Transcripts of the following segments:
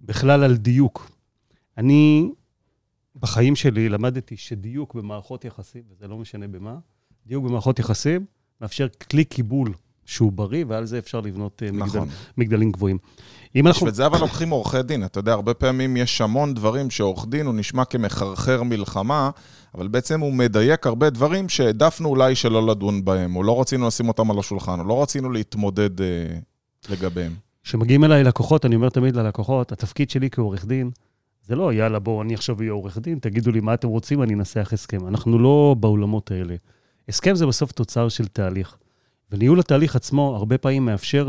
בכלל על דיוק. אני בחיים שלי למדתי שדיוק במערכות יחסים, וזה לא משנה במה, דיוק במערכות יחסים מאפשר כלי קיבול שהוא בריא, ועל זה אפשר לבנות אה, נכון. מגדל, מגדלים גבוהים. אם אנחנו... בשביל זה אבל לוקחים עורכי דין. אתה יודע, הרבה פעמים יש המון דברים שעורך דין הוא נשמע כמחרחר מלחמה, אבל בעצם הוא מדייק הרבה דברים שהעדפנו אולי שלא לדון בהם, או לא רצינו לשים אותם על השולחן, או לא רצינו להתמודד אה, לגביהם. כשמגיעים אליי לקוחות, אני אומר תמיד ללקוחות, התפקיד שלי כעורך דין, זה לא, יאללה, בואו, אני עכשיו אהיה עורך דין, תגידו לי מה אתם רוצים, אני אנסח הסכם. אנחנו לא באולמות האלה. הסכם זה בסוף תוצר של תהליך. וניהול התהליך עצמו הרבה פעמים מאפשר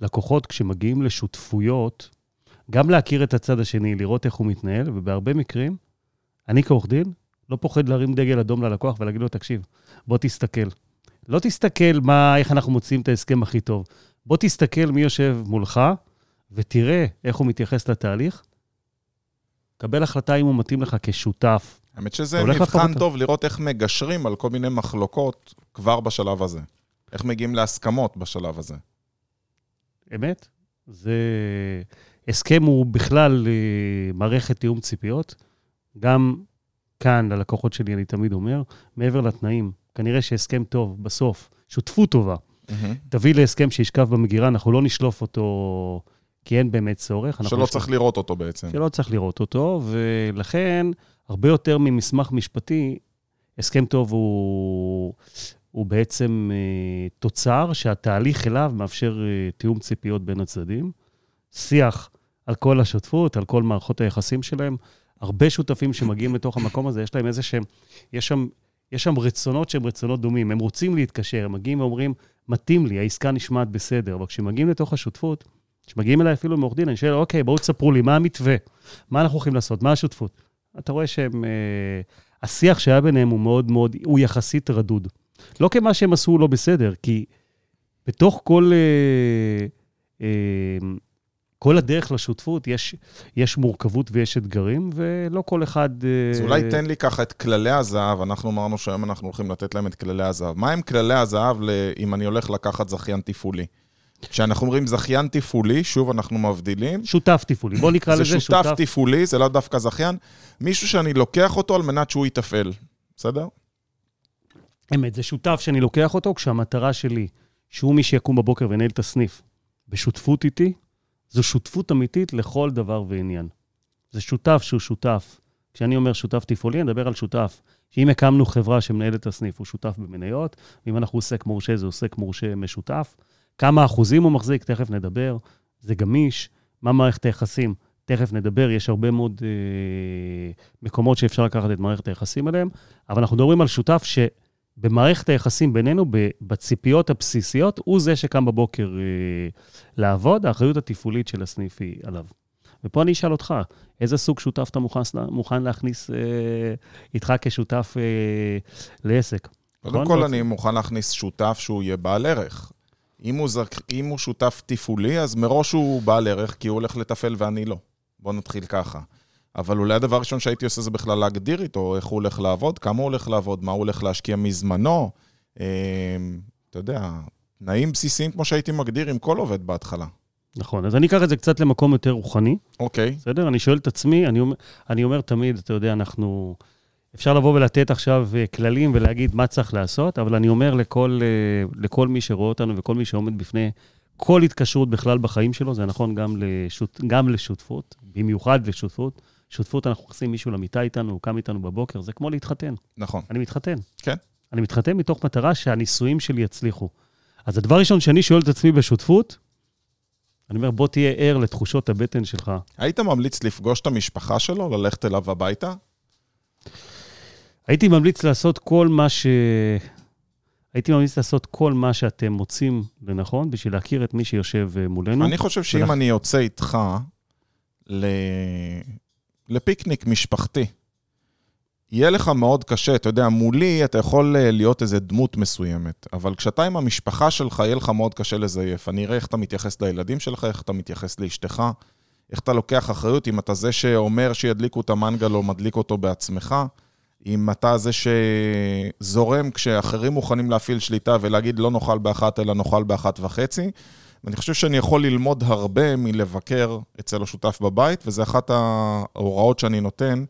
ללקוחות, כשמגיעים לשותפויות, גם להכיר את הצד השני, לראות איך הוא מתנהל, ובהרבה מקרים, אני כעורך דין, לא פוחד להרים דגל אדום ללקוח ולהגיד לו, תקשיב, בוא תסתכל. לא תסתכל מה, איך אנחנו מוצאים את ההסכם הכי טוב. בוא תסתכל מי יושב מולך, ותראה איך הוא מתייחס לתהליך. קבל החלטה אם הוא מתאים לך כשותף. האמת שזה מבחן. טוב לראות איך מגשרים על כל מיני מחלוקות כבר בשלב הזה. איך מגיעים להסכמות בשלב הזה. אמת? זה... הסכם הוא בכלל אה, מערכת תיאום ציפיות. גם כאן, ללקוחות שלי, אני תמיד אומר, מעבר לתנאים, כנראה שהסכם טוב, בסוף, שותפות טובה, תביא להסכם שישכב במגירה, אנחנו לא נשלוף אותו כי אין באמת צורך. שלא נשלוף- צריך לראות אותו בעצם. שלא צריך לראות אותו, ולכן, הרבה יותר ממסמך משפטי, הסכם טוב הוא, הוא בעצם אה, תוצר שהתהליך אליו מאפשר אה, תיאום ציפיות בין הצדדים, שיח על כל השותפות, על כל מערכות היחסים שלהם. הרבה שותפים שמגיעים לתוך המקום הזה, יש להם איזה שהם, יש שם, יש שם רצונות שהם רצונות דומים. הם רוצים להתקשר, הם מגיעים ואומרים, מתאים לי, העסקה נשמעת בסדר, אבל כשמגיעים לתוך השותפות, כשמגיעים אליי אפילו מעורך דין, אני שואל, אוקיי, בואו תספרו לי, מה המתווה? מה אנחנו הולכים לעשות? מה השותפות? אתה רואה שהם... אה, השיח שהיה ביניהם הוא מאוד מאוד, הוא יחסית רדוד. לא כמה שהם עשו לא בסדר, כי בתוך כל... אה, אה, כל הדרך לשותפות יש, יש מורכבות ויש אתגרים, ולא כל אחד... אה, אז אולי תן לי ככה את כללי הזהב, אנחנו אמרנו שהיום אנחנו הולכים לתת להם את כללי הזהב. מה הם כללי הזהב ל- אם אני הולך לקחת זכיין תפעולי? כשאנחנו אומרים זכיין תפעולי, שוב אנחנו מבדילים. שותף תפעולי. בוא נקרא זה לזה שותף תפעולי, זה לא דווקא זכיין. מישהו שאני לוקח אותו על מנת שהוא יתפעל, בסדר? אמת, זה שותף שאני לוקח אותו כשהמטרה שלי, שהוא מי שיקום בבוקר וינהל את הסניף, בשותפות איתי, זו שותפות אמיתית לכל דבר ועניין. זה שותף שהוא שותף. כשאני אומר שותף תפעולי, אני מדבר על שותף. שאם הקמנו חברה שמנהלת את הסניף, הוא שותף במניות, ואם אנחנו עוסק מורשה, זה עוסק מורשה משותף. כמה אחוזים הוא מחזיק, תכף נדבר. זה גמיש. מה מערכת היחסים? תכף נדבר, יש הרבה מאוד אה, מקומות שאפשר לקחת את מערכת היחסים אליהם, אבל אנחנו מדברים על שותף ש... במערכת היחסים בינינו, בציפיות הבסיסיות, הוא זה שקם בבוקר אה, לעבוד, האחריות התפעולית של הסניף היא עליו. ופה אני אשאל אותך, איזה סוג שותף אתה מוכן, מוכן להכניס אה, איתך כשותף אה, לעסק? קודם? כל, אני מוכן להכניס שותף שהוא יהיה בעל ערך. אם הוא, זק... אם הוא שותף תפעולי, אז מראש הוא בעל ערך, כי הוא הולך לתפעל ואני לא. בוא נתחיל ככה. אבל אולי הדבר הראשון שהייתי עושה זה בכלל להגדיר איתו איך הוא הולך לעבוד, כמה הוא הולך לעבוד, מה הוא הולך להשקיע מזמנו. אה, אתה יודע, תנאים בסיסיים כמו שהייתי מגדיר עם כל עובד בהתחלה. נכון, אז אני אקח את זה קצת למקום יותר רוחני, אוקיי, בסדר? אני שואל את עצמי, אני אומר, אני אומר תמיד, אתה יודע, אנחנו... אפשר לבוא ולתת עכשיו אה, כללים ולהגיד מה צריך לעשות, אבל אני אומר לכל, אה, לכל מי שרואה אותנו וכל מי שעומד בפני כל התקשרות בכלל בחיים שלו, זה נכון גם, לשות, גם לשותפות, במיוחד לשותפות. שותפות, אנחנו מכניסים מישהו למיטה איתנו, הוא קם איתנו בבוקר, זה כמו להתחתן. נכון. אני מתחתן. כן. אני מתחתן מתוך מטרה שהנישואים שלי יצליחו. אז הדבר הראשון שאני שואל את עצמי בשותפות, אני אומר, בוא תהיה ער לתחושות הבטן שלך. היית ממליץ לפגוש את המשפחה שלו, ללכת אליו הביתה? הייתי ממליץ לעשות כל מה ש... הייתי ממליץ לעשות כל מה שאתם מוצאים לנכון בשביל להכיר את מי שיושב אה, מולנו. אני חושב שאם ולכ- אני יוצא איתך ל... לפיקניק משפחתי, יהיה לך מאוד קשה, אתה יודע, מולי אתה יכול אה, להיות איזה דמות מסוימת, אבל כשאתה עם המשפחה שלך, יהיה לך מאוד קשה לזייף. אני אראה איך אתה מתייחס לילדים שלך, איך אתה מתייחס לאשתך, איך אתה לוקח אחריות, אם אתה זה שאומר שידליקו את המנגל או מדליק אותו בעצמך, אם אתה זה שזורם כשאחרים מוכנים להפעיל שליטה ולהגיד לא נאכל באחת אלא נאכל באחת וחצי, ואני חושב שאני יכול ללמוד הרבה מלבקר אצל השותף בבית, וזה אחת ההוראות שאני נותן.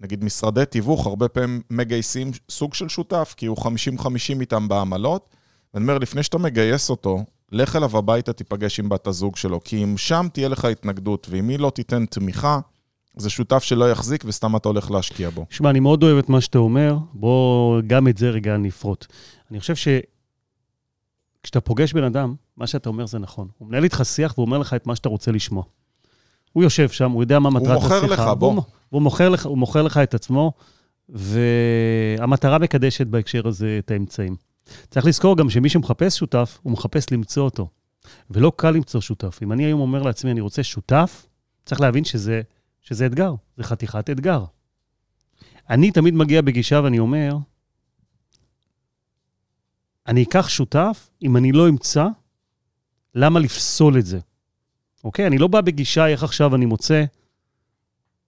נגיד משרדי תיווך, הרבה פעמים מגייסים סוג של שותף, כי הוא 50-50 איתם בעמלות. ואני אומר, לפני שאתה מגייס אותו, לך אליו הביתה, תיפגש עם בת הזוג שלו, כי אם שם תהיה לך התנגדות, ואם היא לא תיתן תמיכה, זה שותף שלא יחזיק וסתם אתה הולך להשקיע בו. שמע, אני מאוד אוהב את מה שאתה אומר, בוא גם את זה רגע נפרוט. אני חושב שכשאתה פוגש בן אדם, מה שאתה אומר זה נכון. הוא מנהל איתך שיח והוא אומר לך את מה שאתה רוצה לשמוע. הוא יושב שם, הוא יודע מה מטרת השיחה. הוא מוכר לך, בוא. הוא, הוא, מוכר לך, הוא מוכר לך את עצמו, והמטרה מקדשת בהקשר הזה את האמצעים. צריך לזכור גם שמי שמחפש שותף, הוא מחפש למצוא אותו. ולא קל למצוא שותף. אם אני היום אומר לעצמי, אני רוצה שותף, צריך להבין שזה, שזה אתגר, זה חתיכת אתגר. אני תמיד מגיע בגישה ואני אומר, אני אקח שותף אם אני לא אמצא, למה לפסול את זה? אוקיי? אני לא בא בגישה איך עכשיו אני מוצא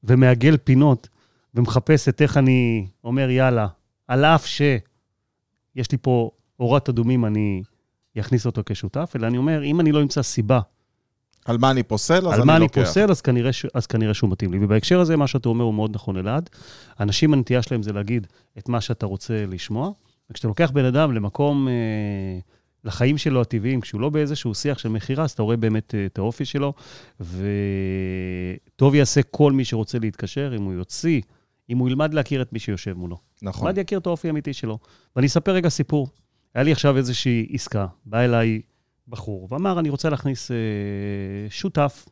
ומעגל פינות ומחפש את איך אני אומר, יאללה, על אף שיש לי פה אורת אדומים, אני אכניס אותו כשותף, אלא אני אומר, אם אני לא אמצא סיבה... על מה אני פוסל, אז אני לוקח. על מה אני פוסל, אז כנראה, אז כנראה שהוא מתאים לי. ובהקשר הזה, מה שאתה אומר הוא מאוד נכון, אלעד. אנשים, הנטייה שלהם זה להגיד את מה שאתה רוצה לשמוע, וכשאתה לוקח בן אדם למקום... אה, לחיים שלו הטבעיים, כשהוא לא באיזשהו שיח של מכירה, אז אתה רואה באמת אה, את האופי שלו, וטוב יעשה כל מי שרוצה להתקשר, אם הוא יוציא, אם הוא ילמד להכיר את מי שיושב מולו. נכון. ילמד להכיר את האופי האמיתי שלו. ואני אספר רגע סיפור. היה לי עכשיו איזושהי עסקה, בא אליי בחור, ואמר, אני רוצה להכניס אה, שותף,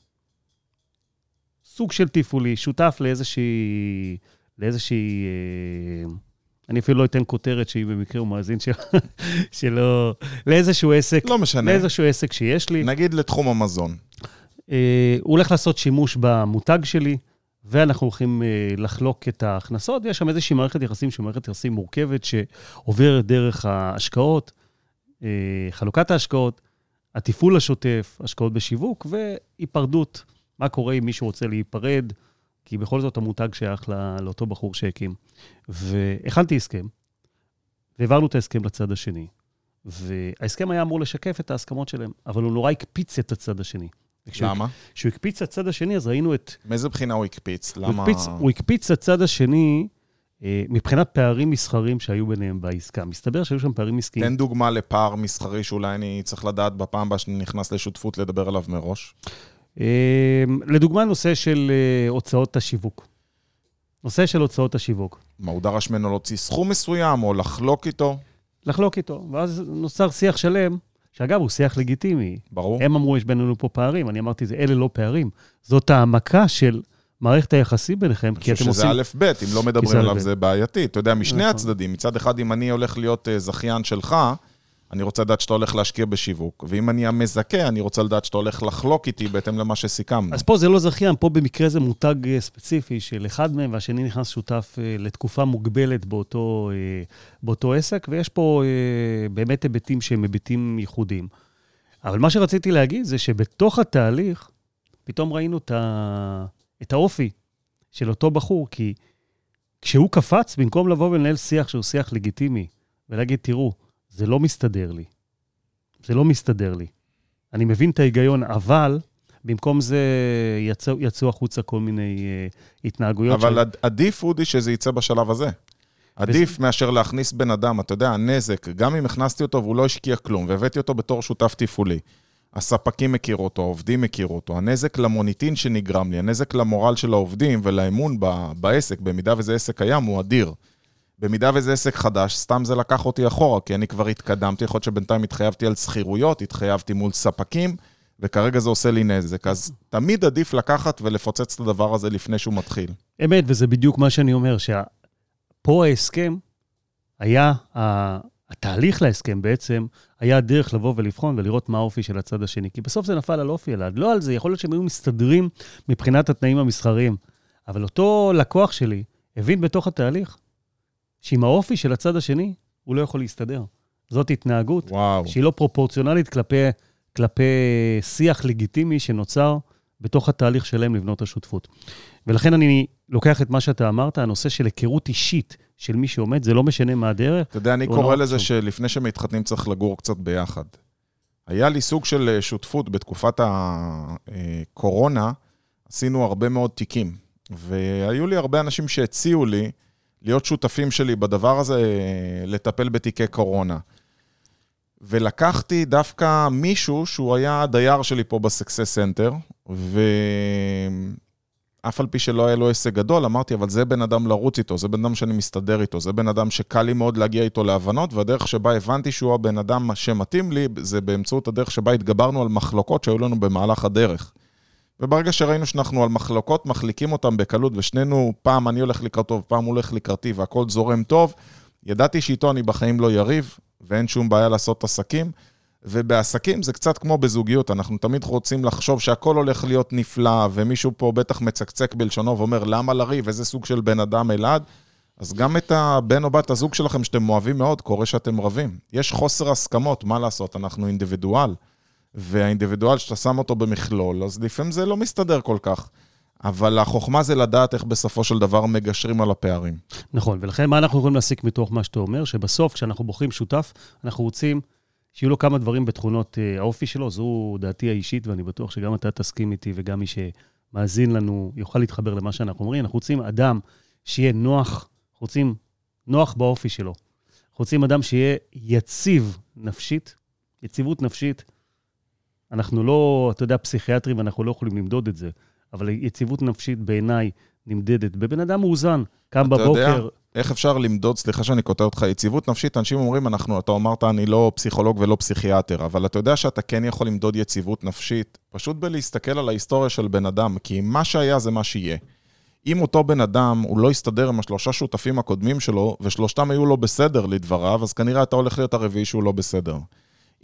סוג של תפעולי, שותף לאיזושהי, לאיזושהי אה, אני אפילו לא אתן כותרת שהיא במקרה הוא מאזין של... שלא... לאיזשהו עסק. לא משנה. לאיזשהו עסק שיש לי. נגיד לתחום המזון. אה, הוא הולך לעשות שימוש במותג שלי, ואנחנו הולכים אה, לחלוק את ההכנסות, ויש שם איזושהי מערכת יחסים שהיא מערכת יחסים מורכבת, שעוברת דרך ההשקעות, אה, חלוקת ההשקעות, התפעול השוטף, השקעות בשיווק והיפרדות. מה קורה אם מישהו רוצה להיפרד? כי בכל זאת המותג שייך לא, לאותו בחור שהקים. והכנתי הסכם, והעברנו את ההסכם לצד השני. וההסכם היה אמור לשקף את ההסכמות שלהם, אבל הוא נורא הקפיץ את הצד השני. למה? כשהוא הקפיץ את הצד השני, אז ראינו את... מאיזה בחינה הוא הקפיץ? למה... הוא הקפיץ, הוא הקפיץ את הצד השני אה, מבחינת פערים מסחרים שהיו ביניהם בעסקה. מסתבר שהיו שם פערים עסקיים. תן דוגמה לפער מסחרי שאולי אני צריך לדעת בפעם הבאה שאני נכנס לשותפות לדבר עליו מראש. אמ, לדוגמה, נושא של אה, הוצאות השיווק. נושא של הוצאות השיווק. מה, הוא דרש ממנו להוציא סכום מסוים, או לחלוק איתו? לחלוק איתו, ואז נוצר שיח שלם, שאגב, הוא שיח לגיטימי. ברור. הם אמרו, יש בינינו פה פערים, אני אמרתי, זה אלה לא פערים. זאת העמקה של מערכת היחסים ביניכם, כי אתם עושים... אני חושב שזה א', ב', אם לא מדברים עליו זה בעייתי. אתה יודע, משני נכון. הצדדים, מצד אחד, אם אני הולך להיות אה, זכיין שלך, אני רוצה לדעת שאתה הולך להשקיע בשיווק, ואם אני המזכה, אני רוצה לדעת שאתה הולך לחלוק איתי בהתאם למה שסיכמנו. אז פה זה לא זכיין, פה במקרה זה מותג אה, ספציפי של אחד מהם, והשני נכנס שותף אה, לתקופה מוגבלת באותו, אה, באותו עסק, ויש פה באמת היבטים שהם היבטים ייחודיים. אבל מה שרציתי להגיד זה שבתוך התהליך, פתאום ראינו את, ה... את האופי של אותו בחור, כי כשהוא קפץ, במקום לבוא ולנהל שיח שהוא שיח לגיטימי, ולהגיד, תראו, זה לא מסתדר לי. זה לא מסתדר לי. אני מבין את ההיגיון, אבל במקום זה יצאו, יצאו החוצה כל מיני uh, התנהגויות. אבל של... עדיף, אודי, שזה יצא בשלב הזה. עדיף וזה... מאשר להכניס בן אדם, אתה יודע, הנזק, גם אם הכנסתי אותו והוא לא השקיע כלום, והבאתי אותו בתור שותף תפעולי. הספקים מכירו אותו, העובדים מכירו אותו, הנזק למוניטין שנגרם לי, הנזק למורל של העובדים ולאמון בעסק, במידה וזה עסק קיים, הוא אדיר. במידה וזה עסק חדש, סתם זה לקח אותי אחורה, כי אני כבר התקדמתי, יכול להיות שבינתיים התחייבתי על שכירויות, התחייבתי מול ספקים, וכרגע זה עושה לי נזק. אז תמיד עדיף לקחת ולפוצץ את הדבר הזה לפני שהוא מתחיל. אמת, וזה בדיוק מה שאני אומר, שפה ההסכם היה, התהליך להסכם בעצם, היה הדרך לבוא ולבחון ולראות מה האופי של הצד השני. כי בסוף זה נפל על אופי אלעד, לא על זה, יכול להיות שהם היו מסתדרים מבחינת התנאים המסחריים. אבל אותו לקוח שלי הבין בתוך התהליך שעם האופי של הצד השני, הוא לא יכול להסתדר. זאת התנהגות וואו. שהיא לא פרופורציונלית כלפי, כלפי שיח לגיטימי שנוצר בתוך התהליך שלהם לבנות השותפות. ולכן אני לוקח את מה שאתה אמרת, הנושא של היכרות אישית של מי שעומד, זה לא משנה מה הדרך. אתה יודע, אני קורא לזה שלפני שמתחתנים צריך לגור קצת ביחד. היה לי סוג של שותפות בתקופת הקורונה, עשינו הרבה מאוד תיקים, והיו לי הרבה אנשים שהציעו לי להיות שותפים שלי בדבר הזה, לטפל בתיקי קורונה. ולקחתי דווקא מישהו שהוא היה דייר שלי פה ב Success Center, ואף על פי שלא היה לו הישג גדול, אמרתי, אבל זה בן אדם לרוץ איתו, זה בן אדם שאני מסתדר איתו, זה בן אדם שקל לי מאוד להגיע איתו להבנות, והדרך שבה הבנתי שהוא הבן אדם שמתאים לי, זה באמצעות הדרך שבה התגברנו על מחלוקות שהיו לנו במהלך הדרך. וברגע שראינו שאנחנו על מחלוקות, מחליקים אותם בקלות, ושנינו, פעם אני הולך לקראתו, פעם הוא הולך לקראתי, והכל זורם טוב, ידעתי שאיתו אני בחיים לא יריב, ואין שום בעיה לעשות עסקים. ובעסקים זה קצת כמו בזוגיות, אנחנו תמיד רוצים לחשוב שהכל הולך להיות נפלא, ומישהו פה בטח מצקצק בלשונו ואומר, למה לריב? איזה סוג של בן אדם אלעד? אז גם את הבן או בת הזוג שלכם שאתם אוהבים מאוד, קורה שאתם רבים. יש חוסר הסכמות, מה לעשות? אנחנו אינדיבידואל. והאינדיבידואל, שאתה שם אותו במכלול, אז לפעמים זה לא מסתדר כל כך. אבל החוכמה זה לדעת איך בסופו של דבר מגשרים על הפערים. נכון, ולכן מה אנחנו יכולים להסיק מתוך מה שאתה אומר? שבסוף, כשאנחנו בוחרים שותף, אנחנו רוצים שיהיו לו כמה דברים בתכונות אה, האופי שלו, זו דעתי האישית, ואני בטוח שגם אתה תסכים איתי וגם מי שמאזין לנו יוכל להתחבר למה שאנחנו אומרים. אנחנו רוצים אדם שיהיה נוח, רוצים נוח באופי שלו. אנחנו רוצים אדם שיהיה יציב נפשית, יציבות נפשית. אנחנו לא, אתה יודע, פסיכיאטרים, ואנחנו לא יכולים למדוד את זה. אבל יציבות נפשית בעיניי נמדדת בבן אדם מאוזן, קם בבוקר... יודע איך אפשר למדוד, סליחה שאני קוטע אותך, יציבות נפשית, אנשים אומרים, אנחנו, אתה אמרת, אני לא פסיכולוג ולא פסיכיאטר, אבל אתה יודע שאתה כן יכול למדוד יציבות נפשית, פשוט בלהסתכל על ההיסטוריה של בן אדם, כי מה שהיה זה מה שיהיה. אם אותו בן אדם, הוא לא יסתדר עם השלושה שותפים הקודמים שלו, ושלושתם היו לא בסדר לדבריו, אז כנראה אתה הולך להיות הרביעי שהוא לא בסדר.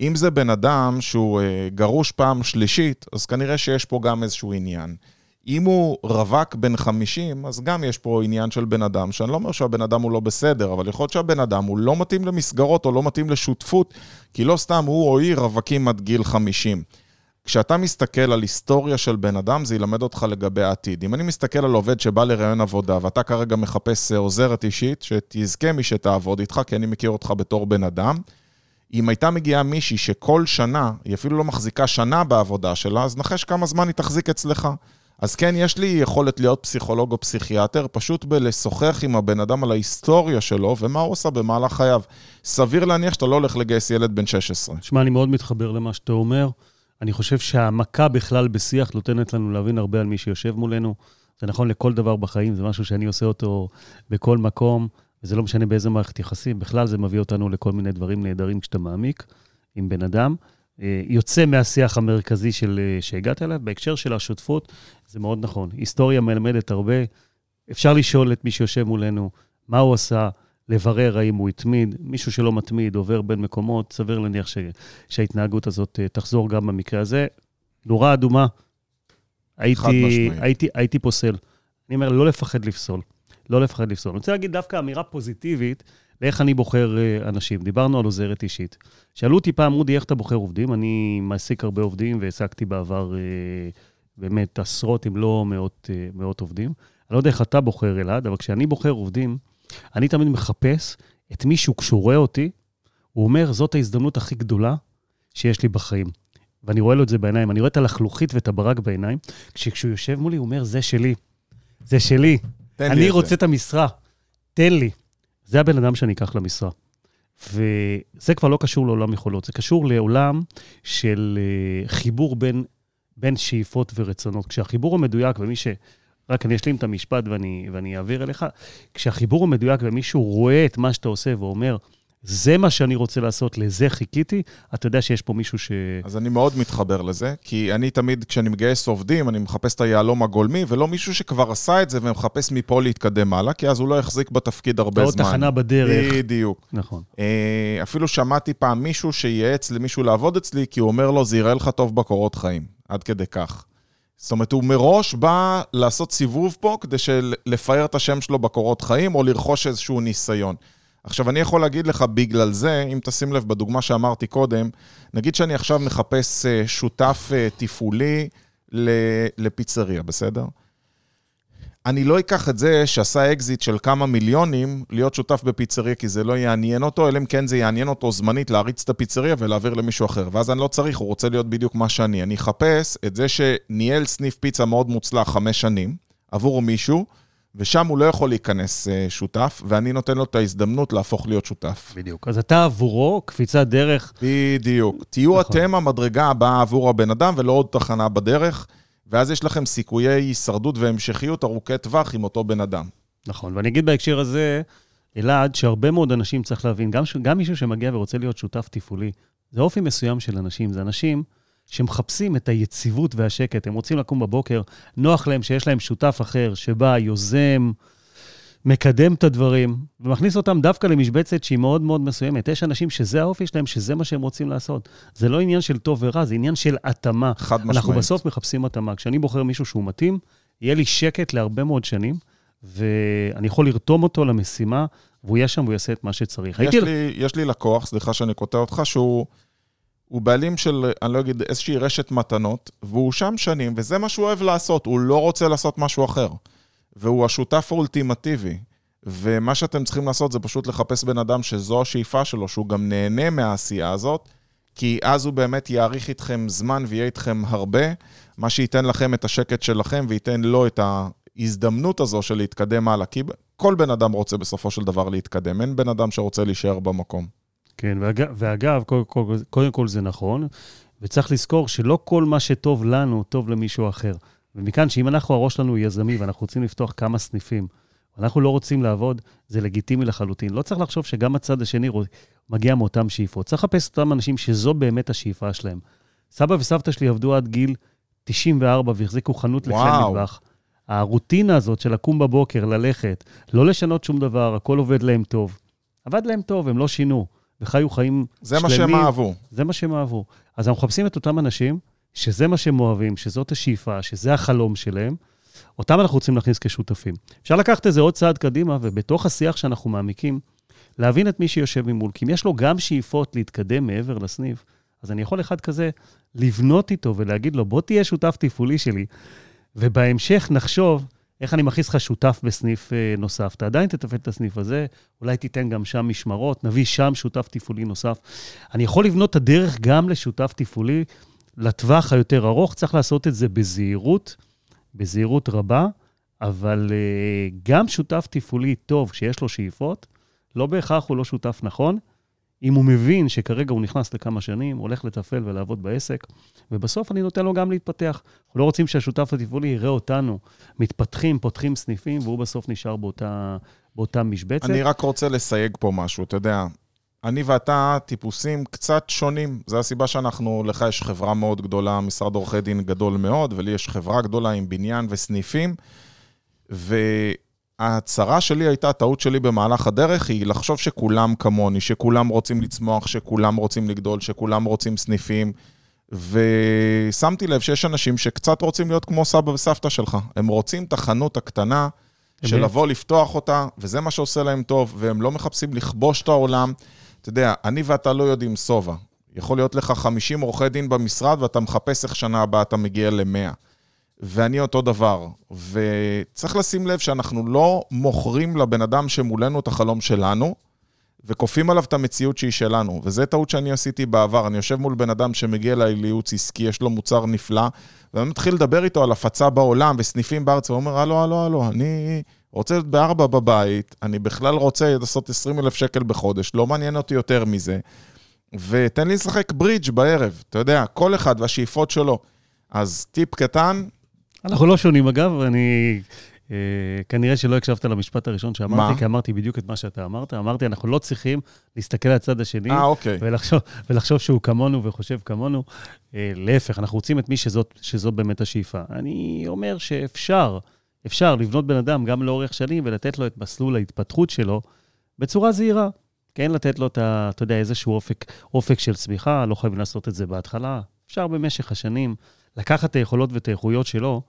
אם זה בן אדם שהוא אה, גרוש פעם שלישית, אז כנראה שיש פה גם איזשהו עניין. אם הוא רווק בן 50, אז גם יש פה עניין של בן אדם, שאני לא אומר שהבן אדם הוא לא בסדר, אבל יכול להיות שהבן אדם הוא לא מתאים למסגרות או לא מתאים לשותפות, כי לא סתם הוא או היא רווקים עד גיל 50. כשאתה מסתכל על היסטוריה של בן אדם, זה ילמד אותך לגבי העתיד. אם אני מסתכל על עובד שבא לראיון עבודה, ואתה כרגע מחפש עוזרת אישית, שתזכה מי שתעבוד איתך, כי אני מכיר אותך בתור בן אדם, אם הייתה מגיעה מישהי שכל שנה, היא אפילו לא מחזיקה שנה בעבודה שלה, אז נחש כמה זמן היא תחזיק אצלך. אז כן, יש לי יכולת להיות פסיכולוג או פסיכיאטר, פשוט בלשוחח עם הבן אדם על ההיסטוריה שלו ומה הוא עושה במהלך חייו. סביר להניח שאתה לא הולך לגייס ילד בן 16. שמע, אני מאוד מתחבר למה שאתה אומר. אני חושב שהמכה בכלל בשיח נותנת לנו להבין הרבה על מי שיושב מולנו. זה נכון לכל דבר בחיים, זה משהו שאני עושה אותו בכל מקום, וזה לא משנה באיזה מערכת יחסים. בכלל זה מביא אותנו לכל מיני דברים נהדרים כשאתה מעמיק עם בן אדם. אה, יוצא מהשיח המרכזי של, אה, שהגעת אליו. בהקשר של השותפות, זה מאוד נכון. היסטוריה מלמדת הרבה. אפשר לשאול את מי שיושב מולנו מה הוא עשה, לברר האם הוא התמיד. מישהו שלא מתמיד, עובר בין מקומות, סביר להניח ש, שההתנהגות הזאת אה, תחזור גם במקרה הזה. נורה אדומה, הייתי, הייתי, הייתי פוסל. אני אומר, לא לפחד לפסול. לא לפחד לפסול. אני רוצה להגיד דווקא אמירה פוזיטיבית לאיך אני בוחר אנשים. דיברנו על עוזרת אישית. שאלו אותי פעם, אודי, איך אתה בוחר עובדים? אני מעסיק הרבה עובדים והעסקתי בעבר אה, באמת עשרות, אם לא מאות, אה, מאות עובדים. אני לא יודע איך אתה בוחר, אלעד, אבל כשאני בוחר עובדים, אני תמיד מחפש את מישהו, כשהוא רואה אותי, הוא אומר, זאת ההזדמנות הכי גדולה שיש לי בחיים. ואני רואה לו את זה בעיניים, אני רואה את הלחלוכית ואת הברק בעיניים. כשהוא יושב מולי, הוא אומר, זה שלי, זה שלי. אני רוצה את המשרה, תן לי. זה הבן אדם שאני אקח למשרה. וזה כבר לא קשור לעולם יכולות, זה קשור לעולם של אה, חיבור בין, בין שאיפות ורצונות. כשהחיבור הוא מדויק, ומי ש... רק אני אשלים את המשפט ואני, ואני אעביר אליך. כשהחיבור הוא מדויק ומישהו רואה את מה שאתה עושה ואומר, זה מה שאני רוצה לעשות, לזה חיכיתי, אתה יודע שיש פה מישהו ש... אז אני מאוד מתחבר לזה, כי אני תמיד, כשאני מגייס עובדים, אני מחפש את היהלום הגולמי, ולא מישהו שכבר עשה את זה ומחפש מפה להתקדם הלאה, כי אז הוא לא יחזיק בתפקיד הרבה זמן. עוד תחנה בדרך. בדיוק. נכון. אה, אפילו שמעתי פעם מישהו שייעץ למישהו לעבוד אצלי, כי הוא אומר לו, זה יראה לך טוב בקורות חיים. עד כדי כך. זאת אומרת, הוא מראש בא לעשות סיבוב פה כדי לפאר את השם שלו בקורות חיים, או לרכוש איזשהו ניסיון. עכשיו, אני יכול להגיד לך, בגלל זה, אם תשים לב בדוגמה שאמרתי קודם, נגיד שאני עכשיו מחפש אה, שותף אה, תפעולי לפיצריה, בסדר? אני לא אקח את זה שעשה אקזיט של כמה מיליונים להיות שותף בפיצריה, כי זה לא יעניין אותו, אלא אם כן זה יעניין אותו זמנית להריץ את הפיצריה ולהעביר למישהו אחר. ואז אני לא צריך, הוא רוצה להיות בדיוק מה שאני. אני אחפש את זה שניהל סניף פיצה מאוד מוצלח חמש שנים עבור מישהו, ושם הוא לא יכול להיכנס uh, שותף, ואני נותן לו את ההזדמנות להפוך להיות שותף. בדיוק. אז אתה עבורו קפיצת דרך. בדיוק. תהיו נכון. אתם המדרגה הבאה עבור הבן אדם ולא עוד תחנה בדרך. ואז יש לכם סיכויי הישרדות והמשכיות ארוכי טווח עם אותו בן אדם. נכון, ואני אגיד בהקשר הזה, אלעד, שהרבה מאוד אנשים צריך להבין, גם, גם מישהו שמגיע ורוצה להיות שותף תפעולי, זה אופי מסוים של אנשים, זה אנשים שמחפשים את היציבות והשקט, הם רוצים לקום בבוקר, נוח להם שיש להם שותף אחר שבא, יוזם, מקדם את הדברים, ומכניס אותם דווקא למשבצת שהיא מאוד מאוד מסוימת. יש אנשים שזה האופי שלהם, שזה מה שהם רוצים לעשות. זה לא עניין של טוב ורע, זה עניין של התאמה. חד משמעית. אנחנו בסוף מחפשים התאמה. כשאני בוחר מישהו שהוא מתאים, יהיה לי שקט להרבה מאוד שנים, ואני יכול לרתום אותו למשימה, והוא יהיה שם והוא יעשה את מה שצריך. יש, לי, יש לי לקוח, סליחה שאני קוטע אותך, שהוא... הוא בעלים של, אני לא אגיד, איזושהי רשת מתנות, והוא שם שנים, וזה מה שהוא אוהב לעשות, הוא לא רוצה לעשות משהו אחר. והוא השותף האולטימטיבי. ומה שאתם צריכים לעשות זה פשוט לחפש בן אדם שזו השאיפה שלו, שהוא גם נהנה מהעשייה הזאת, כי אז הוא באמת יאריך איתכם זמן ויהיה איתכם הרבה, מה שייתן לכם את השקט שלכם וייתן לו את ההזדמנות הזו של להתקדם הלאה. כי כל בן אדם רוצה בסופו של דבר להתקדם, אין בן אדם שרוצה להישאר במקום. כן, ואגב, ואגב קודם, כל זה נכון, וצריך לזכור שלא כל מה שטוב לנו, טוב למישהו אחר. ומכאן שאם אנחנו, הראש שלנו יזמי ואנחנו רוצים לפתוח כמה סניפים, אנחנו לא רוצים לעבוד, זה לגיטימי לחלוטין. לא צריך לחשוב שגם הצד השני מגיע מאותן שאיפות. צריך לחפש אותם אנשים שזו באמת השאיפה שלהם. סבא וסבתא שלי עבדו עד גיל 94 והחזיקו חנות לחם מטבח. הרוטינה הזאת של לקום בבוקר, ללכת, לא לשנות שום דבר, הכל עובד להם טוב. עבד להם טוב, הם לא שינו, וחיו חיים זה שלמים. זה מה שהם אהבו. זה מה שהם אהבו. אז אנחנו מחפשים את אותם אנשים שזה מה שהם אוהבים, שזאת השאיפה, שזה החלום שלהם, אותם אנחנו רוצים להכניס כשותפים. אפשר לקחת את זה עוד צעד קדימה, ובתוך השיח שאנחנו מעמיקים, להבין את מי שיושב ממול. כי אם יש לו גם שאיפות להתקדם מעבר לסניף, אז אני יכול אחד כזה לבנות איתו ולהגיד לו, בוא תהיה שותף תפעולי שלי, ובהמשך נחשוב איך אני מכניס לך שותף בסניף אה, נוסף. אתה עדיין תתפעל את הסניף הזה, אולי תיתן גם שם משמרות, נביא שם שותף תפעולי נוסף. אני יכול לבנות את הדרך גם לשותף תפעולי לטווח היותר ארוך, צריך לעשות את זה בזהירות, בזהירות רבה, אבל uh, גם שותף תפעולי טוב, כשיש לו שאיפות, לא בהכרח הוא לא שותף נכון. אם הוא מבין שכרגע הוא נכנס לכמה שנים, הולך לתפעל ולעבוד בעסק, ובסוף אני נותן לו גם להתפתח. אנחנו לא רוצים שהשותף התפעולי יראה אותנו מתפתחים, פותחים סניפים, והוא בסוף נשאר באותה, באותה משבצת. אני רק רוצה לסייג פה משהו, אתה יודע, אני ואתה טיפוסים קצת שונים. זו הסיבה שאנחנו, לך יש חברה מאוד גדולה, משרד עורכי דין גדול מאוד, ולי יש חברה גדולה עם בניין וסניפים. וההצהרה שלי הייתה, הטעות שלי במהלך הדרך, היא לחשוב שכולם כמוני, שכולם רוצים לצמוח, שכולם רוצים לגדול, שכולם רוצים סניפים. ושמתי לב שיש אנשים שקצת רוצים להיות כמו סבא וסבתא שלך. הם רוצים את החנות הקטנה, של לבוא לפתוח אותה, וזה מה שעושה להם טוב, והם לא מחפשים לכבוש את העולם. אתה יודע, אני ואתה לא יודעים שובע. יכול להיות לך 50 עורכי דין במשרד, ואתה מחפש איך שנה הבאה אתה מגיע ל-100. ואני אותו דבר. וצריך לשים לב שאנחנו לא מוכרים לבן אדם שמולנו את החלום שלנו, וכופים עליו את המציאות שהיא שלנו. וזו טעות שאני עשיתי בעבר. אני יושב מול בן אדם שמגיע אליי לייעוץ עסקי, יש לו מוצר נפלא, ואני מתחיל לדבר איתו על הפצה בעולם וסניפים בארץ, והוא אומר, הלו, הלו, הלו, אני רוצה להיות בארבע בבית, אני בכלל רוצה לעשות 20 אלף שקל בחודש, לא מעניין אותי יותר מזה, ותן לי לשחק ברידג' בערב, אתה יודע, כל אחד והשאיפות שלו. אז טיפ קטן. אנחנו לא שונים, אגב, אני... Uh, כנראה שלא הקשבת למשפט הראשון שאמרתי, מה? כי אמרתי בדיוק את מה שאתה אמרת. אמרתי, אנחנו לא צריכים להסתכל על הצד השני, 아, אוקיי. ולחשוב, ולחשוב שהוא כמונו וחושב כמונו. Uh, להפך, אנחנו רוצים את מי שזאת, שזאת באמת השאיפה. אני אומר שאפשר, אפשר לבנות בן אדם גם לאורך שנים ולתת לו את מסלול ההתפתחות שלו בצורה זהירה. כן לתת לו את ה... אתה יודע, איזשהו אופק, אופק של צמיחה, לא חייבים לעשות את זה בהתחלה. אפשר במשך השנים לקחת את היכולות ואת האיכויות שלו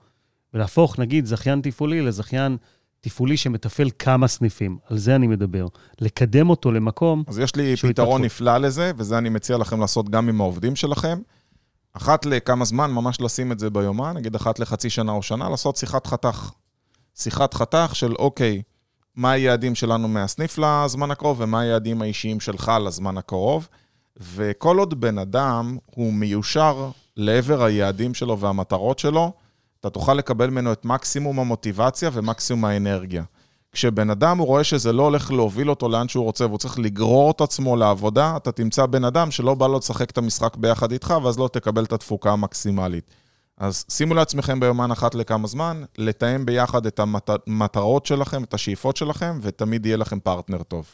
ולהפוך, נגיד, זכיין תפעולי לזכיין תפעולי שמתפעל כמה סניפים. על זה אני מדבר. לקדם אותו למקום אז יש לי פתרון התפתחות. נפלא לזה, וזה אני מציע לכם לעשות גם עם העובדים שלכם. אחת לכמה זמן, ממש לשים את זה ביומן, נגיד אחת לחצי שנה או שנה, לעשות שיחת חתך. שיחת חתך של אוקיי, מה היעדים שלנו מהסניף לזמן הקרוב ומה היעדים האישיים שלך לזמן הקרוב. וכל עוד בן אדם הוא מיושר לעבר היעדים שלו והמטרות שלו, אתה תוכל לקבל ממנו את מקסימום המוטיבציה ומקסימום האנרגיה. כשבן אדם הוא רואה שזה לא הולך להוביל אותו לאן שהוא רוצה והוא צריך לגרור את עצמו לעבודה, אתה תמצא בן אדם שלא בא לו לשחק את המשחק ביחד איתך, ואז לא תקבל את התפוקה המקסימלית. אז שימו לעצמכם ביומן אחת לכמה זמן, לתאם ביחד את המטרות שלכם, את השאיפות שלכם, ותמיד יהיה לכם פרטנר טוב.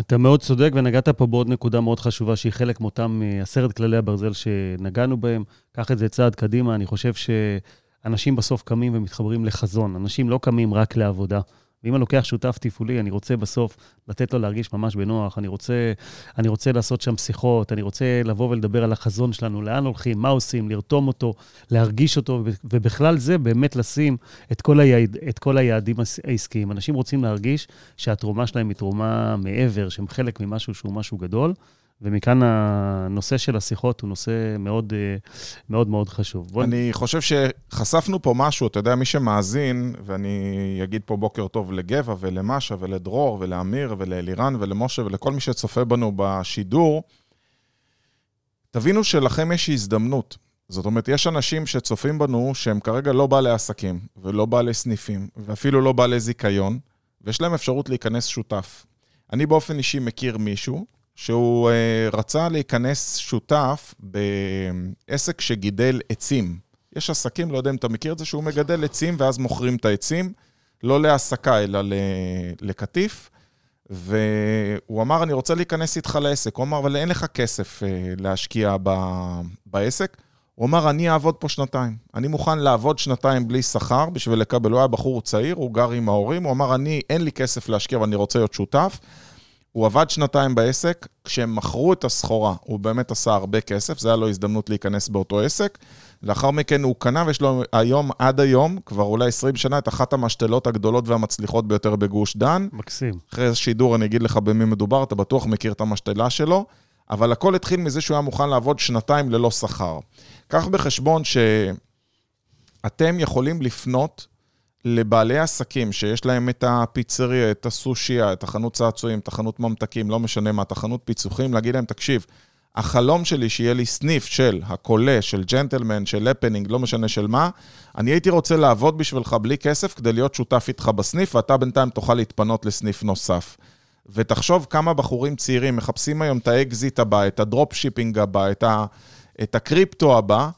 אתה מאוד צודק, ונגעת פה בעוד נקודה מאוד חשובה, שהיא חלק מאותם אה, עשרת כללי הברזל שנגענו בהם. קח את זה צעד קדימה, אני חושב שאנשים בסוף קמים ומתחברים לחזון. אנשים לא קמים רק לעבודה. ואם אני לוקח שותף תפעולי, אני רוצה בסוף לתת לו להרגיש ממש בנוח, אני רוצה, אני רוצה לעשות שם שיחות, אני רוצה לבוא ולדבר על החזון שלנו, לאן הולכים, מה עושים, לרתום אותו, להרגיש אותו, ובכלל זה באמת לשים את כל, היעד, את כל היעדים העסקיים. אנשים רוצים להרגיש שהתרומה שלהם היא תרומה מעבר, שהם חלק ממשהו שהוא משהו גדול. ומכאן הנושא של השיחות הוא נושא מאוד אה, מאוד, מאוד חשוב. בוא... אני חושב שחשפנו פה משהו, אתה יודע, מי שמאזין, ואני אגיד פה בוקר טוב לגבע ולמשה ולדרור ולאמיר ולאלירן ולמשה ולכל מי שצופה בנו בשידור, תבינו שלכם יש הזדמנות. זאת אומרת, יש אנשים שצופים בנו שהם כרגע לא בעלי עסקים ולא בעלי סניפים ואפילו לא בעלי זיכיון, ויש להם אפשרות להיכנס שותף. אני באופן אישי מכיר מישהו שהוא uh, רצה להיכנס שותף בעסק שגידל עצים. יש עסקים, לא יודע אם אתה מכיר את זה, שהוא מגדל עצים ואז מוכרים את העצים, לא להעסקה, אלא לקטיף. והוא אמר, אני רוצה להיכנס איתך לעסק. הוא אמר, אבל אין לך כסף uh, להשקיע ב... בעסק. הוא אמר, אני אעבוד פה שנתיים. אני מוכן לעבוד שנתיים בלי שכר בשביל לקבל. הוא היה בחור צעיר, הוא גר עם ההורים, הוא אמר, אני, אין לי כסף להשקיע ואני רוצה להיות שותף. הוא עבד שנתיים בעסק, כשהם מכרו את הסחורה, הוא באמת עשה הרבה כסף, זה היה לו הזדמנות להיכנס באותו עסק. לאחר מכן הוא קנה, ויש לו היום, עד היום, כבר אולי 20 שנה, את אחת המשתלות הגדולות והמצליחות ביותר בגוש דן. מקסים. אחרי שידור אני אגיד לך במי מדובר, אתה בטוח מכיר את המשתלה שלו, אבל הכל התחיל מזה שהוא היה מוכן לעבוד שנתיים ללא שכר. קח בחשבון שאתם יכולים לפנות לבעלי עסקים שיש להם את הפיצריה, את הסושייה, את החנות צעצועים, את החנות ממתקים, לא משנה מה, את החנות פיצוחים, להגיד להם, תקשיב, החלום שלי שיהיה לי סניף של הקולה, של ג'נטלמן, של הפנינג, לא משנה של מה, אני הייתי רוצה לעבוד בשבילך בלי כסף כדי להיות שותף איתך בסניף, ואתה בינתיים תוכל להתפנות לסניף נוסף. ותחשוב כמה בחורים צעירים מחפשים היום את האקזיט הבא, את ה dropshipping הבא, את, ה, את הקריפטו הבא,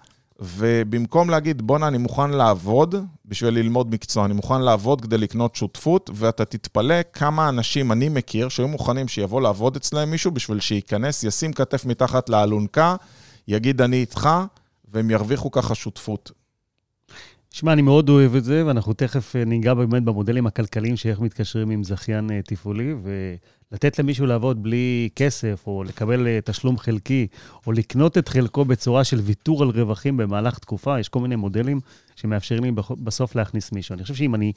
ובמקום להגיד, בואנה, אני מוכן לעבוד בשביל ללמוד מקצוע, אני מוכן לעבוד כדי לקנות שותפות, ואתה תתפלא כמה אנשים אני מכיר שהיו מוכנים שיבוא לעבוד אצלם מישהו בשביל שייכנס, ישים כתף מתחת לאלונקה, יגיד, אני איתך, והם ירוויחו ככה שותפות. שמע, אני מאוד אוהב את זה, ואנחנו תכף אה, ניגע באמת במודלים הכלכליים שאיך מתקשרים עם זכיין אה, תפעולי, ולתת למישהו לעבוד בלי כסף, או לקבל אה, תשלום חלקי, או לקנות את חלקו בצורה של ויתור על רווחים במהלך תקופה, יש כל מיני מודלים שמאפשרים לי בסוף להכניס מישהו. אני חושב שאם אני,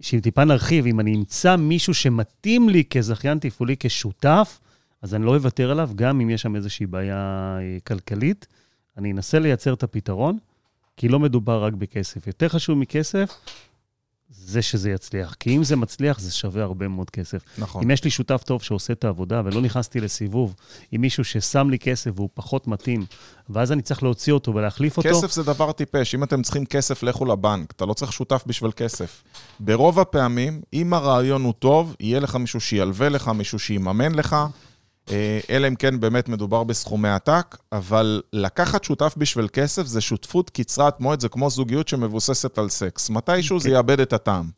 שאם טיפה נרחיב, אם אני אמצא מישהו שמתאים לי כזכיין תפעולי, כשותף, אז אני לא אוותר עליו, גם אם יש שם איזושהי בעיה כלכלית. אני אנסה לייצר את הפתרון. כי לא מדובר רק בכסף. יותר חשוב מכסף, זה שזה יצליח. כי אם זה מצליח, זה שווה הרבה מאוד כסף. נכון. אם יש לי שותף טוב שעושה את העבודה, ולא נכנסתי לסיבוב עם מישהו ששם לי כסף והוא פחות מתאים, ואז אני צריך להוציא אותו ולהחליף כסף אותו... כסף זה דבר טיפש. אם אתם צריכים כסף, לכו לבנק. אתה לא צריך שותף בשביל כסף. ברוב הפעמים, אם הרעיון הוא טוב, יהיה לך מישהו שילווה לך, מישהו שיממן לך. אה, אלא אם כן באמת מדובר בסכומי עתק, אבל לקחת שותף בשביל כסף זה שותפות קצרת מועד, זה כמו זוגיות שמבוססת על סקס. מתישהו זה יאבד את הטעם.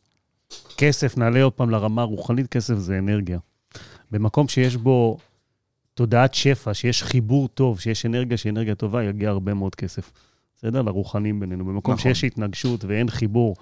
כסף, נעלה עוד פעם לרמה הרוחנית, כסף זה אנרגיה. במקום שיש בו תודעת שפע, שיש חיבור טוב, שיש אנרגיה שהיא אנרגיה טובה, יגיע הרבה מאוד כסף. בסדר? לרוחנים בינינו. במקום נכון. שיש התנגשות ואין חיבור,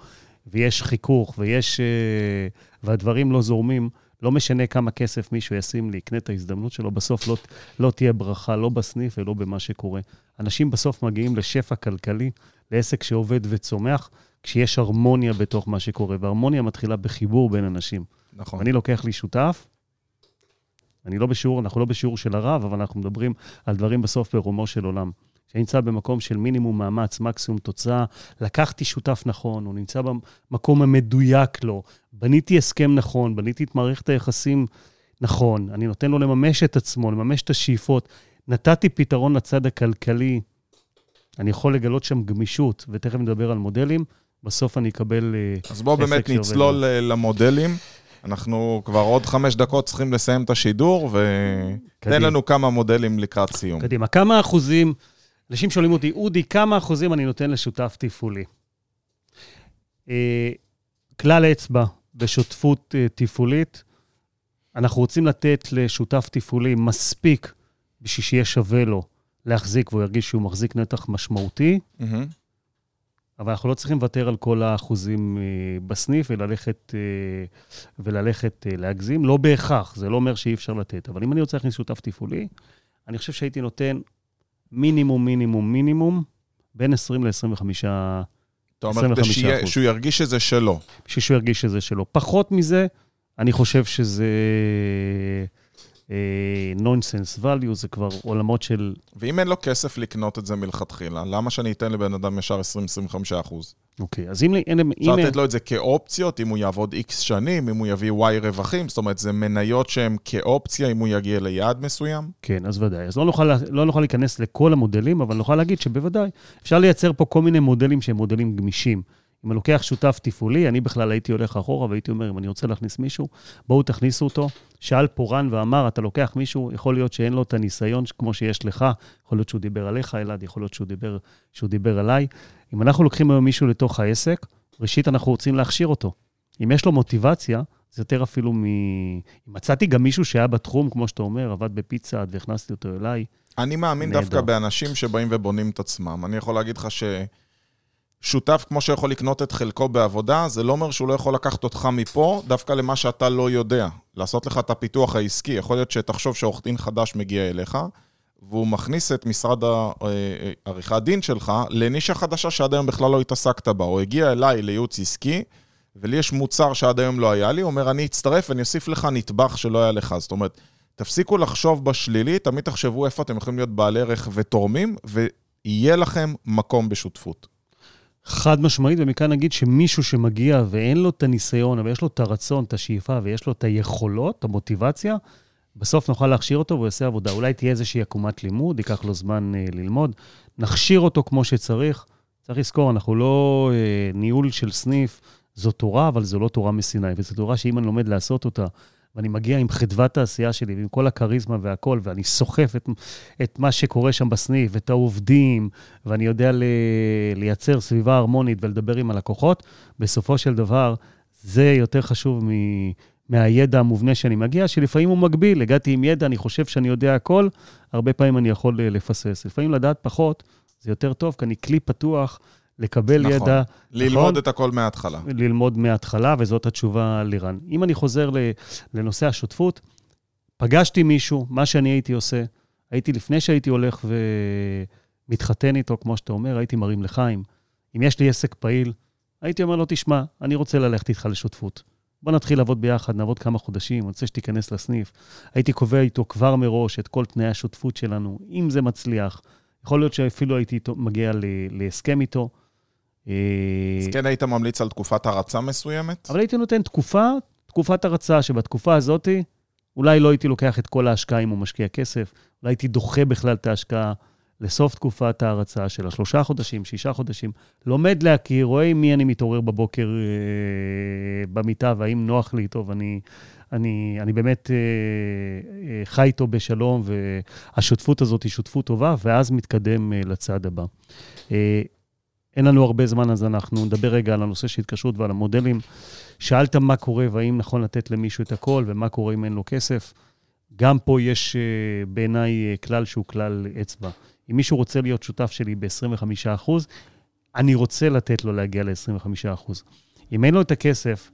ויש חיכוך, ויש... אה, והדברים לא זורמים, לא משנה כמה כסף מישהו ישים לי, יקנה את ההזדמנות שלו, בסוף לא, לא תהיה ברכה, לא בסניף ולא במה שקורה. אנשים בסוף מגיעים לשפע כלכלי, לעסק שעובד וצומח, כשיש הרמוניה בתוך מה שקורה, והרמוניה מתחילה בחיבור בין אנשים. נכון. אני לוקח לי שותף, אני לא בשיעור, אנחנו לא בשיעור של הרב, אבל אנחנו מדברים על דברים בסוף ברומו של עולם. שאני נמצא במקום של מינימום מאמץ, מקסימום תוצאה, לקחתי שותף נכון, הוא נמצא במקום המדויק לו, בניתי הסכם נכון, בניתי את מערכת היחסים נכון, אני נותן לו לממש את עצמו, לממש את השאיפות, נתתי פתרון לצד הכלכלי, אני יכול לגלות שם גמישות, ותכף נדבר על מודלים, בסוף אני אקבל אה, אז בואו באמת נצלול למודלים. אנחנו כבר עוד חמש דקות צריכים לסיים את השידור, ותן לנו כמה מודלים לקראת סיום. קדימה, כמה אחוזים, אנשים שואלים אותי, אודי, כמה אחוזים אני נותן לשותף תפעולי? אה, כלל אצבע בשותפות תפעולית, אנחנו רוצים לתת לשותף תפעולי מספיק בשביל שיהיה שווה לו להחזיק והוא ירגיש שהוא מחזיק נתח משמעותי, mm-hmm. אבל אנחנו לא צריכים לוותר על כל האחוזים uh, בסניף וללכת, וללכת להגזים. לא בהכרח, זה לא אומר שאי אפשר לתת. אבל אם אני רוצה להכניס שותף תפעולי, אני חושב שהייתי נותן מינימום, מינימום, מינימום, בין 20 ל-25 אתה אומר, כדי שהוא ירגיש שזה שלו. בשביל שהוא ירגיש שזה שלו. פחות מזה, אני חושב שזה נונסנס uh, value, זה כבר עולמות של... ואם אין לו כסף לקנות את זה מלכתחילה, למה שאני אתן לבן אדם ישר 20-25 אחוז? אוקיי, okay, אז אם... אפשר לתת לו את זה כאופציות, אם הוא יעבוד X שנים, אם הוא יביא Y רווחים, זאת אומרת, זה מניות שהן כאופציה אם הוא יגיע ליעד מסוים? כן, אז ודאי. אז לא נוכל, לא נוכל להיכנס לכל המודלים, אבל נוכל להגיד שבוודאי, אפשר לייצר פה כל מיני מודלים שהם מודלים גמישים. אם אני לוקח שותף תפעולי, אני בכלל הייתי הולך אחורה והייתי אומר, אם אני רוצה להכניס מישהו, בואו תכניסו אותו. שאל פה רן ואמר, אתה לוקח מישהו, יכול להיות שאין לו את הניסיון כמו שיש לך, יכול להיות שהוא דיבר עליך, אלעד, יכול להיות שהוא דיבר, שהוא דיבר עליי. אם אנחנו לוקחים היום מישהו לתוך העסק, ראשית, אנחנו רוצים להכשיר אותו. אם יש לו מוטיבציה, זה יותר אפילו מ... מצאתי גם מישהו שהיה בתחום, כמו שאתה אומר, עבד בפיצה והכנסתי אותו אליי. אני מאמין נהדר. דווקא באנשים שבאים ובונים את עצמם. אני יכול להגיד לך ש... שותף כמו שיכול לקנות את חלקו בעבודה, זה לא אומר שהוא לא יכול לקחת אותך מפה, דווקא למה שאתה לא יודע. לעשות לך את הפיתוח העסקי. יכול להיות שתחשוב שעורך דין חדש מגיע אליך, והוא מכניס את משרד אה, עריכת דין שלך לנישה חדשה שעד היום בכלל לא התעסקת בה. הוא הגיע אליי לייעוץ עסקי, ולי יש מוצר שעד היום לא היה לי, הוא אומר, אני אצטרף ואני אוסיף לך נדבך שלא היה לך. זאת אומרת, תפסיקו לחשוב בשלילי, תמיד תחשבו איפה אתם יכולים להיות בעלי ערך ותורמים, ויהיה לכם מקום בשותפות. חד משמעית, ומכאן נגיד שמישהו שמגיע ואין לו את הניסיון, אבל יש לו את הרצון, את השאיפה ויש לו את היכולות, את המוטיבציה, בסוף נוכל להכשיר אותו והוא יעשה עבודה. אולי תהיה איזושהי עקומת לימוד, ייקח לו זמן אה, ללמוד, נכשיר אותו כמו שצריך. צריך לזכור, אנחנו לא אה, ניהול של סניף, זו תורה, אבל זו לא תורה מסיני, וזו תורה שאם אני לומד לעשות אותה, ואני מגיע עם חדוות העשייה שלי ועם כל הכריזמה והכול, ואני סוחף את, את מה שקורה שם בסניף, את העובדים, ואני יודע ל, לייצר סביבה הרמונית ולדבר עם הלקוחות, בסופו של דבר, זה יותר חשוב מ, מהידע המובנה שאני מגיע, שלפעמים הוא מגביל. הגעתי עם ידע, אני חושב שאני יודע הכל, הרבה פעמים אני יכול אה, לפסס. לפעמים לדעת פחות, זה יותר טוב, כי אני כלי פתוח. לקבל נכון. ידע. ללמוד נכון, את הכל מההתחלה. ללמוד מההתחלה, וזאת התשובה לירן. אם אני חוזר לנושא השותפות, פגשתי מישהו, מה שאני הייתי עושה, הייתי, לפני שהייתי הולך ומתחתן איתו, כמו שאתה אומר, הייתי מרים לחיים. אם יש לי עסק פעיל, הייתי אומר לו, תשמע, אני רוצה ללכת איתך לשותפות. בוא נתחיל לעבוד ביחד, נעבוד כמה חודשים, אני רוצה שתיכנס לסניף. הייתי קובע איתו כבר מראש את כל תנאי השותפות שלנו, אם זה מצליח. יכול להיות שאפילו הייתי איתו, מגיע להסכם איתו. אז כן היית ממליץ על תקופת הרצה מסוימת? אבל הייתי נותן תקופה, תקופת הרצה, שבתקופה הזאת אולי לא הייתי לוקח את כל ההשקעה אם הוא משקיע כסף, אולי הייתי דוחה בכלל את ההשקעה לסוף תקופת ההרצה של השלושה חודשים, שישה חודשים, לומד להכיר, רואה עם מי אני מתעורר בבוקר אה, במיטה, והאם נוח לי איתו, ואני אני, אני באמת אה, אה, חי איתו בשלום, והשותפות הזאת היא שותפות טובה, ואז מתקדם אה, לצעד הבא. אה, אין לנו הרבה זמן, אז אנחנו נדבר רגע על הנושא של התקשרות ועל המודלים. שאלת מה קורה והאם נכון לתת למישהו את הכל, ומה קורה אם אין לו כסף. גם פה יש אה, בעיניי אה, כלל שהוא כלל אצבע. אם מישהו רוצה להיות שותף שלי ב-25%, אני רוצה לתת לו להגיע ל-25%. אם אין לו את הכסף,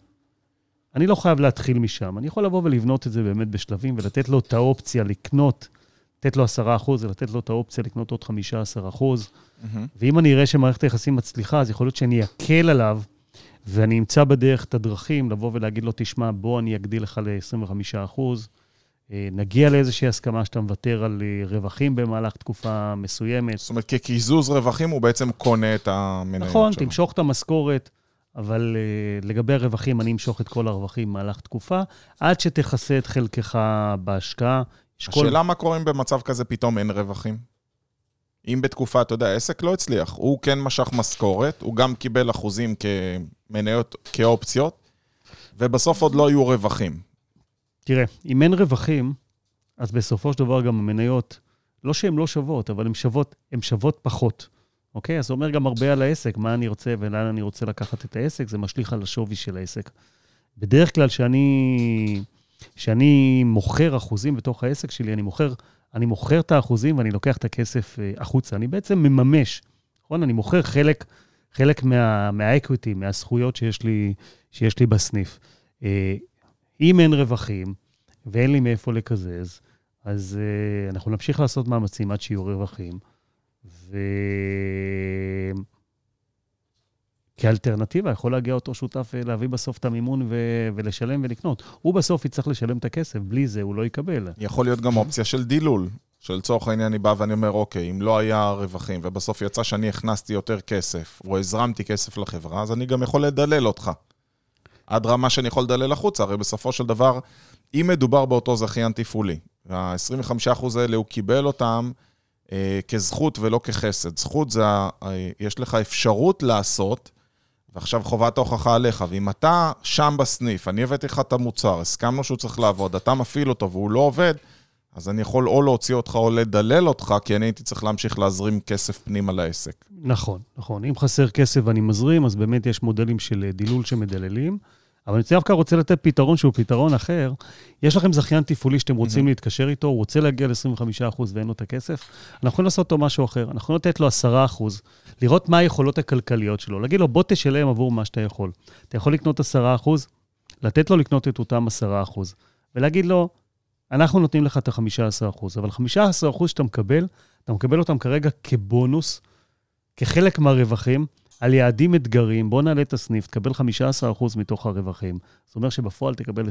אני לא חייב להתחיל משם. אני יכול לבוא ולבנות את זה באמת בשלבים ולתת לו את האופציה לקנות, לתת לו 10% ולתת לו את האופציה לקנות עוד 15%. Mm-hmm. ואם אני אראה שמערכת היחסים מצליחה, אז יכול להיות שאני אקל עליו, ואני אמצא בדרך את הדרכים לבוא ולהגיד לו, תשמע, בוא אני אגדיל לך ל-25%, אה, נגיע לאיזושהי הסכמה שאתה מוותר על אה, רווחים במהלך תקופה מסוימת. זאת אומרת, כקיזוז רווחים הוא בעצם קונה את המניות נכון, שלו. תמשוך את המשכורת, אבל uh, לגבי הרווחים, אני אמשוך את כל הרווחים במהלך תקופה, עד שתכסה את חלקך בהשקעה. יש כל- השאלה מה קורה אם במצב כזה פתאום אין רווחים? אם בתקופה, אתה יודע, העסק לא הצליח, הוא כן משך משכורת, הוא גם קיבל אחוזים כמניות, כאופציות, ובסוף עוד לא היו רווחים. תראה, אם אין רווחים, אז בסופו של דבר גם המניות, לא שהן לא שוות, אבל הן שוות, הן שוות פחות. אוקיי? אז זה אומר גם הרבה על העסק, מה אני רוצה ולאן אני רוצה לקחת את העסק, זה משליך על השווי של העסק. בדרך כלל, כשאני, מוכר אחוזים בתוך העסק שלי, אני מוכר, אני מוכר את האחוזים ואני לוקח את הכסף אה, החוצה. אני בעצם מממש, נכון? אני מוכר חלק, חלק מה, מהאקוויטי, מהזכויות שיש לי, שיש לי בסניף. אה, אם אין רווחים ואין לי מאיפה לקזז, אז uh, אנחנו נמשיך לעשות מאמצים עד שיהיו רווחים. ו... כאלטרנטיבה, יכול להגיע אותו שותף ולהביא בסוף את המימון ו... ולשלם ולקנות. הוא בסוף יצטרך לשלם את הכסף, בלי זה הוא לא יקבל. יכול להיות גם אופציה של דילול, שלצורך העניין אני בא ואני אומר, אוקיי, אם לא היה רווחים, ובסוף יצא שאני הכנסתי יותר כסף, או הזרמתי כסף לחברה, אז אני גם יכול לדלל אותך. עד רמה שאני יכול לדלל החוצה, הרי בסופו של דבר, אם מדובר באותו זכיין תפעולי, ה-25% האלה, הוא קיבל אותם אה, כזכות ולא כחסד. זכות זה, אה, יש לך אפשרות לעשות, ועכשיו חובת ההוכחה עליך. ואם אתה שם בסניף, אני הבאתי לך את המוצר, הסכמנו שהוא צריך לעבוד, אתה מפעיל אותו והוא לא עובד, אז אני יכול או להוציא אותך או לדלל אותך, כי אני הייתי צריך להמשיך להזרים כסף פנימה לעסק. נכון, נכון. אם חסר כסף ואני מזרים, אז באמת יש מודלים של אה, דילול שמדללים. אבל אני דווקא רוצה לתת פתרון שהוא פתרון אחר. יש לכם זכיין תפעולי שאתם רוצים מהמם. להתקשר איתו, הוא רוצה להגיע ל-25% ואין לו את הכסף, אנחנו יכולים לעשות אותו משהו אחר. אנחנו יכולים לתת לו 10%, לראות מה היכולות הכלכליות שלו, להגיד לו, בוא תשלם עבור מה שאתה יכול. אתה יכול לקנות 10%, לתת לו לקנות את אותם 10%, ולהגיד לו, אנחנו נותנים לך את ה-15%, אבל 15% שאתה מקבל, אתה מקבל אותם כרגע כבונוס, כחלק מהרווחים, על יעדים אתגרים, בוא נעלה את הסניף, תקבל 15% מתוך הרווחים. זאת אומרת שבפועל תקבל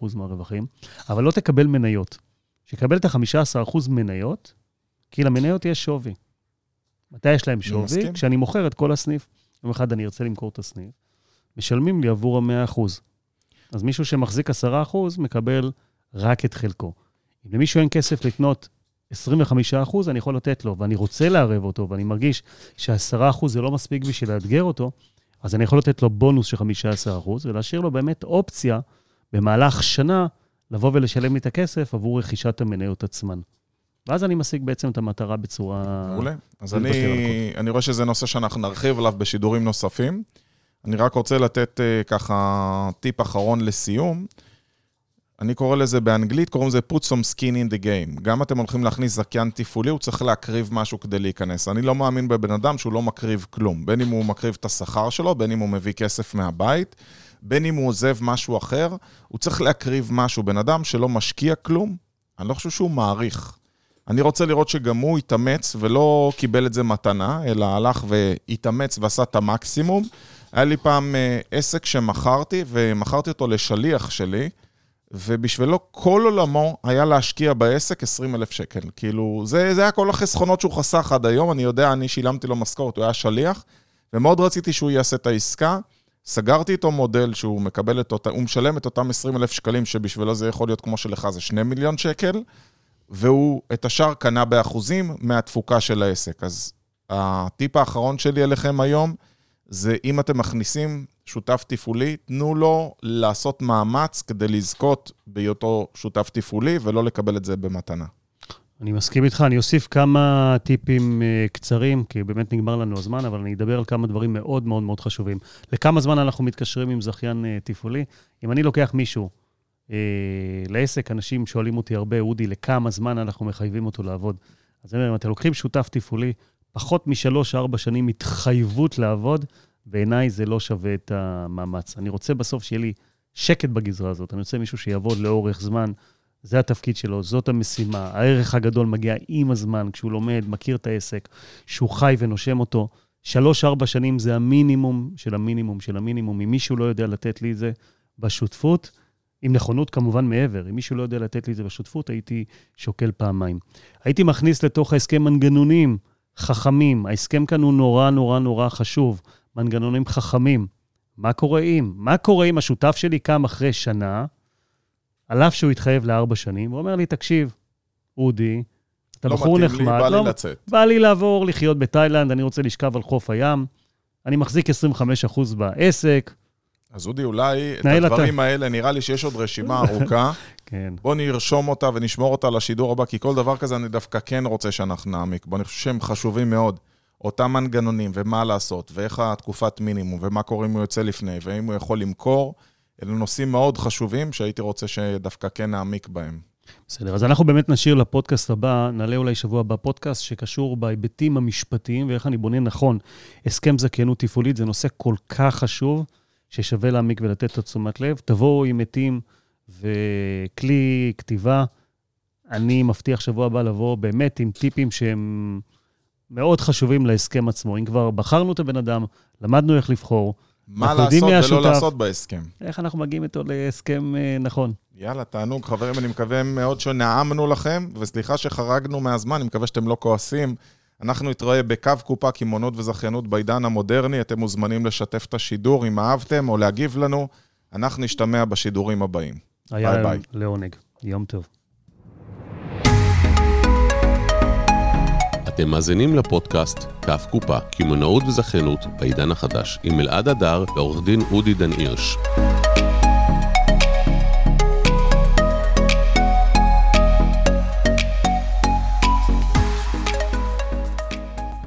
25% מהרווחים, אבל לא תקבל מניות. שתקבל את ה-15% מניות, כי למניות יש שווי. מתי יש להם שווי? כשאני מוכר את כל הסניף. יום אחד אני ארצה למכור את הסניף, משלמים לי עבור ה-100%. אז מישהו שמחזיק 10% מקבל רק את חלקו. אם למישהו אין כסף לקנות 25%, אני יכול לתת לו, ואני רוצה לערב אותו, ואני מרגיש שה-10% זה לא מספיק בשביל לאתגר אותו, אז אני יכול לתת לו בונוס של 15% ולהשאיר לו באמת אופציה במהלך שנה לבוא ולשלם לי את הכסף עבור רכישת המניות עצמן. ואז אני משיג בעצם את המטרה בצורה... מעולה. אז אני, אני רואה שזה נושא שאנחנו נרחיב עליו בשידורים נוספים. אני רק רוצה לתת uh, ככה טיפ אחרון לסיום. אני קורא לזה באנגלית, קוראים לזה put some skin in the game. גם אתם הולכים להכניס זכיין תפעולי, הוא צריך להקריב משהו כדי להיכנס. אני לא מאמין בבן אדם שהוא לא מקריב כלום. בין אם הוא מקריב את השכר שלו, בין אם הוא מביא כסף מהבית, בין אם הוא עוזב משהו אחר, הוא צריך להקריב משהו. בן אדם שלא משקיע כלום, אני לא חושב שהוא מעריך. אני רוצה לראות שגם הוא התאמץ ולא קיבל את זה מתנה, אלא הלך והתאמץ ועשה את המקסימום. היה לי פעם אה, עסק שמכרתי, ומכרתי אותו לשליח שלי, ובשבילו כל עולמו היה להשקיע בעסק 20 אלף שקל. כאילו, זה, זה היה כל החסכונות שהוא חסך עד היום, אני יודע, אני שילמתי לו משכורת, הוא היה שליח, ומאוד רציתי שהוא יעשה את העסקה. סגרתי איתו מודל שהוא מקבל את אותה, הוא משלם את אותם 20 אלף שקלים, שבשבילו זה יכול להיות כמו שלך, זה 2 מיליון שקל, והוא את השאר קנה באחוזים מהתפוקה של העסק. אז הטיפ האחרון שלי אליכם היום, זה אם אתם מכניסים שותף תפעולי, תנו לו לעשות מאמץ כדי לזכות בהיותו שותף תפעולי ולא לקבל את זה במתנה. אני מסכים איתך, אני אוסיף כמה טיפים uh, קצרים, כי באמת נגמר לנו הזמן, אבל אני אדבר על כמה דברים מאוד מאוד מאוד חשובים. לכמה זמן אנחנו מתקשרים עם זכיין uh, תפעולי? אם אני לוקח מישהו uh, לעסק, אנשים שואלים אותי הרבה, אודי, לכמה זמן אנחנו מחייבים אותו לעבוד? אז אני אומר, אם אתם לוקחים שותף תפעולי, פחות משלוש-ארבע שנים התחייבות לעבוד, בעיניי זה לא שווה את המאמץ. אני רוצה בסוף שיהיה לי שקט בגזרה הזאת, אני רוצה מישהו שיעבוד לאורך זמן. זה התפקיד שלו, זאת המשימה. הערך הגדול מגיע עם הזמן, כשהוא לומד, מכיר את העסק, שהוא חי ונושם אותו. שלוש-ארבע שנים זה המינימום של המינימום של המינימום. אם מישהו לא יודע לתת לי את זה בשותפות, עם נכונות כמובן מעבר. אם מישהו לא יודע לתת לי את זה בשותפות, הייתי שוקל פעמיים. הייתי מכניס לתוך ההסכם מנגנונים חכמים. ההסכם כאן הוא נורא נורא נורא חשוב. מנגנונים חכמים. מה קורה אם? מה קורה אם השותף שלי קם אחרי שנה, על אף שהוא התחייב לארבע שנים, ואומר לי, תקשיב, אודי, אתה לא בחור נחמד. לי, בא לא, לי לצאת. בא לי לעבור לחיות בתאילנד, אני רוצה לשכב על חוף הים, אני מחזיק 25% בעסק, אז אודי, אולי את תנהל אתה. הדברים האלה, נראה לי שיש עוד רשימה ארוכה. כן. בוא נרשום אותה ונשמור אותה לשידור הבא, כי כל דבר כזה אני דווקא כן רוצה שאנחנו נעמיק בו. אני חושב שהם חשובים מאוד. אותם מנגנונים, ומה לעשות, ואיך התקופת מינימום, ומה קורה אם הוא יוצא לפני, ואם הוא יכול למכור, אלה נושאים מאוד חשובים שהייתי רוצה שדווקא כן נעמיק בהם. בסדר, אז אנחנו באמת נשאיר לפודקאסט הבא, נעלה אולי שבוע הבא פודקאסט שקשור בהיבטים המשפטיים ואיך אני בונה נכון הסכם זכיינות תפעולית, זה נושא כל כך חשוב, ששווה להעמיק ולתת את התשומת לב. תבואו עם עטים וכלי כתיבה. אני מבטיח שבוע הבא לבוא באמת עם טיפים שהם מאוד חשובים להסכם עצמו. אם כבר בחרנו את הבן אדם, למדנו איך לבחור, מה לעשות ולא השותף. לעשות בהסכם. איך אנחנו מגיעים איתו להסכם אה, נכון. יאללה, תענוג. חברים, אני מקווה מאוד שנעמנו לכם, וסליחה שחרגנו מהזמן, אני מקווה שאתם לא כועסים. אנחנו נתראה בקו קופה, קמעונות וזכיינות בעידן המודרני. אתם מוזמנים לשתף את השידור אם אהבתם, או להגיב לנו. אנחנו נשתמע בשידורים הבאים. היה ביי ביי. לעונג. יום טוב. אתם מאזינים לפודקאסט כף קופה, קמעונאות וזכיינות בעידן החדש, עם אלעד הדר ועורך דין אודי דן הירש.